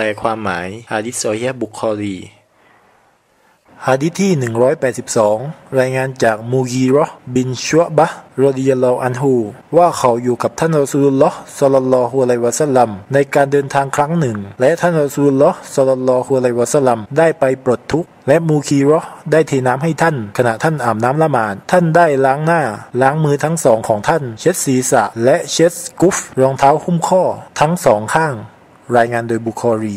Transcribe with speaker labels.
Speaker 1: ลความหมายฮะดิษซอฮีฮ์บุคอรี
Speaker 2: ฮะดิษที่ 182 รายงานจากมูกีราะห์บินชัวบะرضي الله عنهว่าเขาอยู่กับท่านรอซูลุลลอฮ์ صلى الله عليه وسلمในการเดินทางครั้งหนึ่ง และท่านรอซูลุลลอฮ์ صلى الله عليه وسلمได้ไปปลดทุกข์และมูกีราะห์ได้เทน้ำให้ท่าน ขณะท่านอาบน้ำละหมาดท่านได้ล้างหน้า ล้างมือทั้งสองของท่าน เช็ดศีรษะ และเช็ดกุฟรองเท้าหุ้มข้อ ทั้งสองข้าง รายงานโดยบุคอรี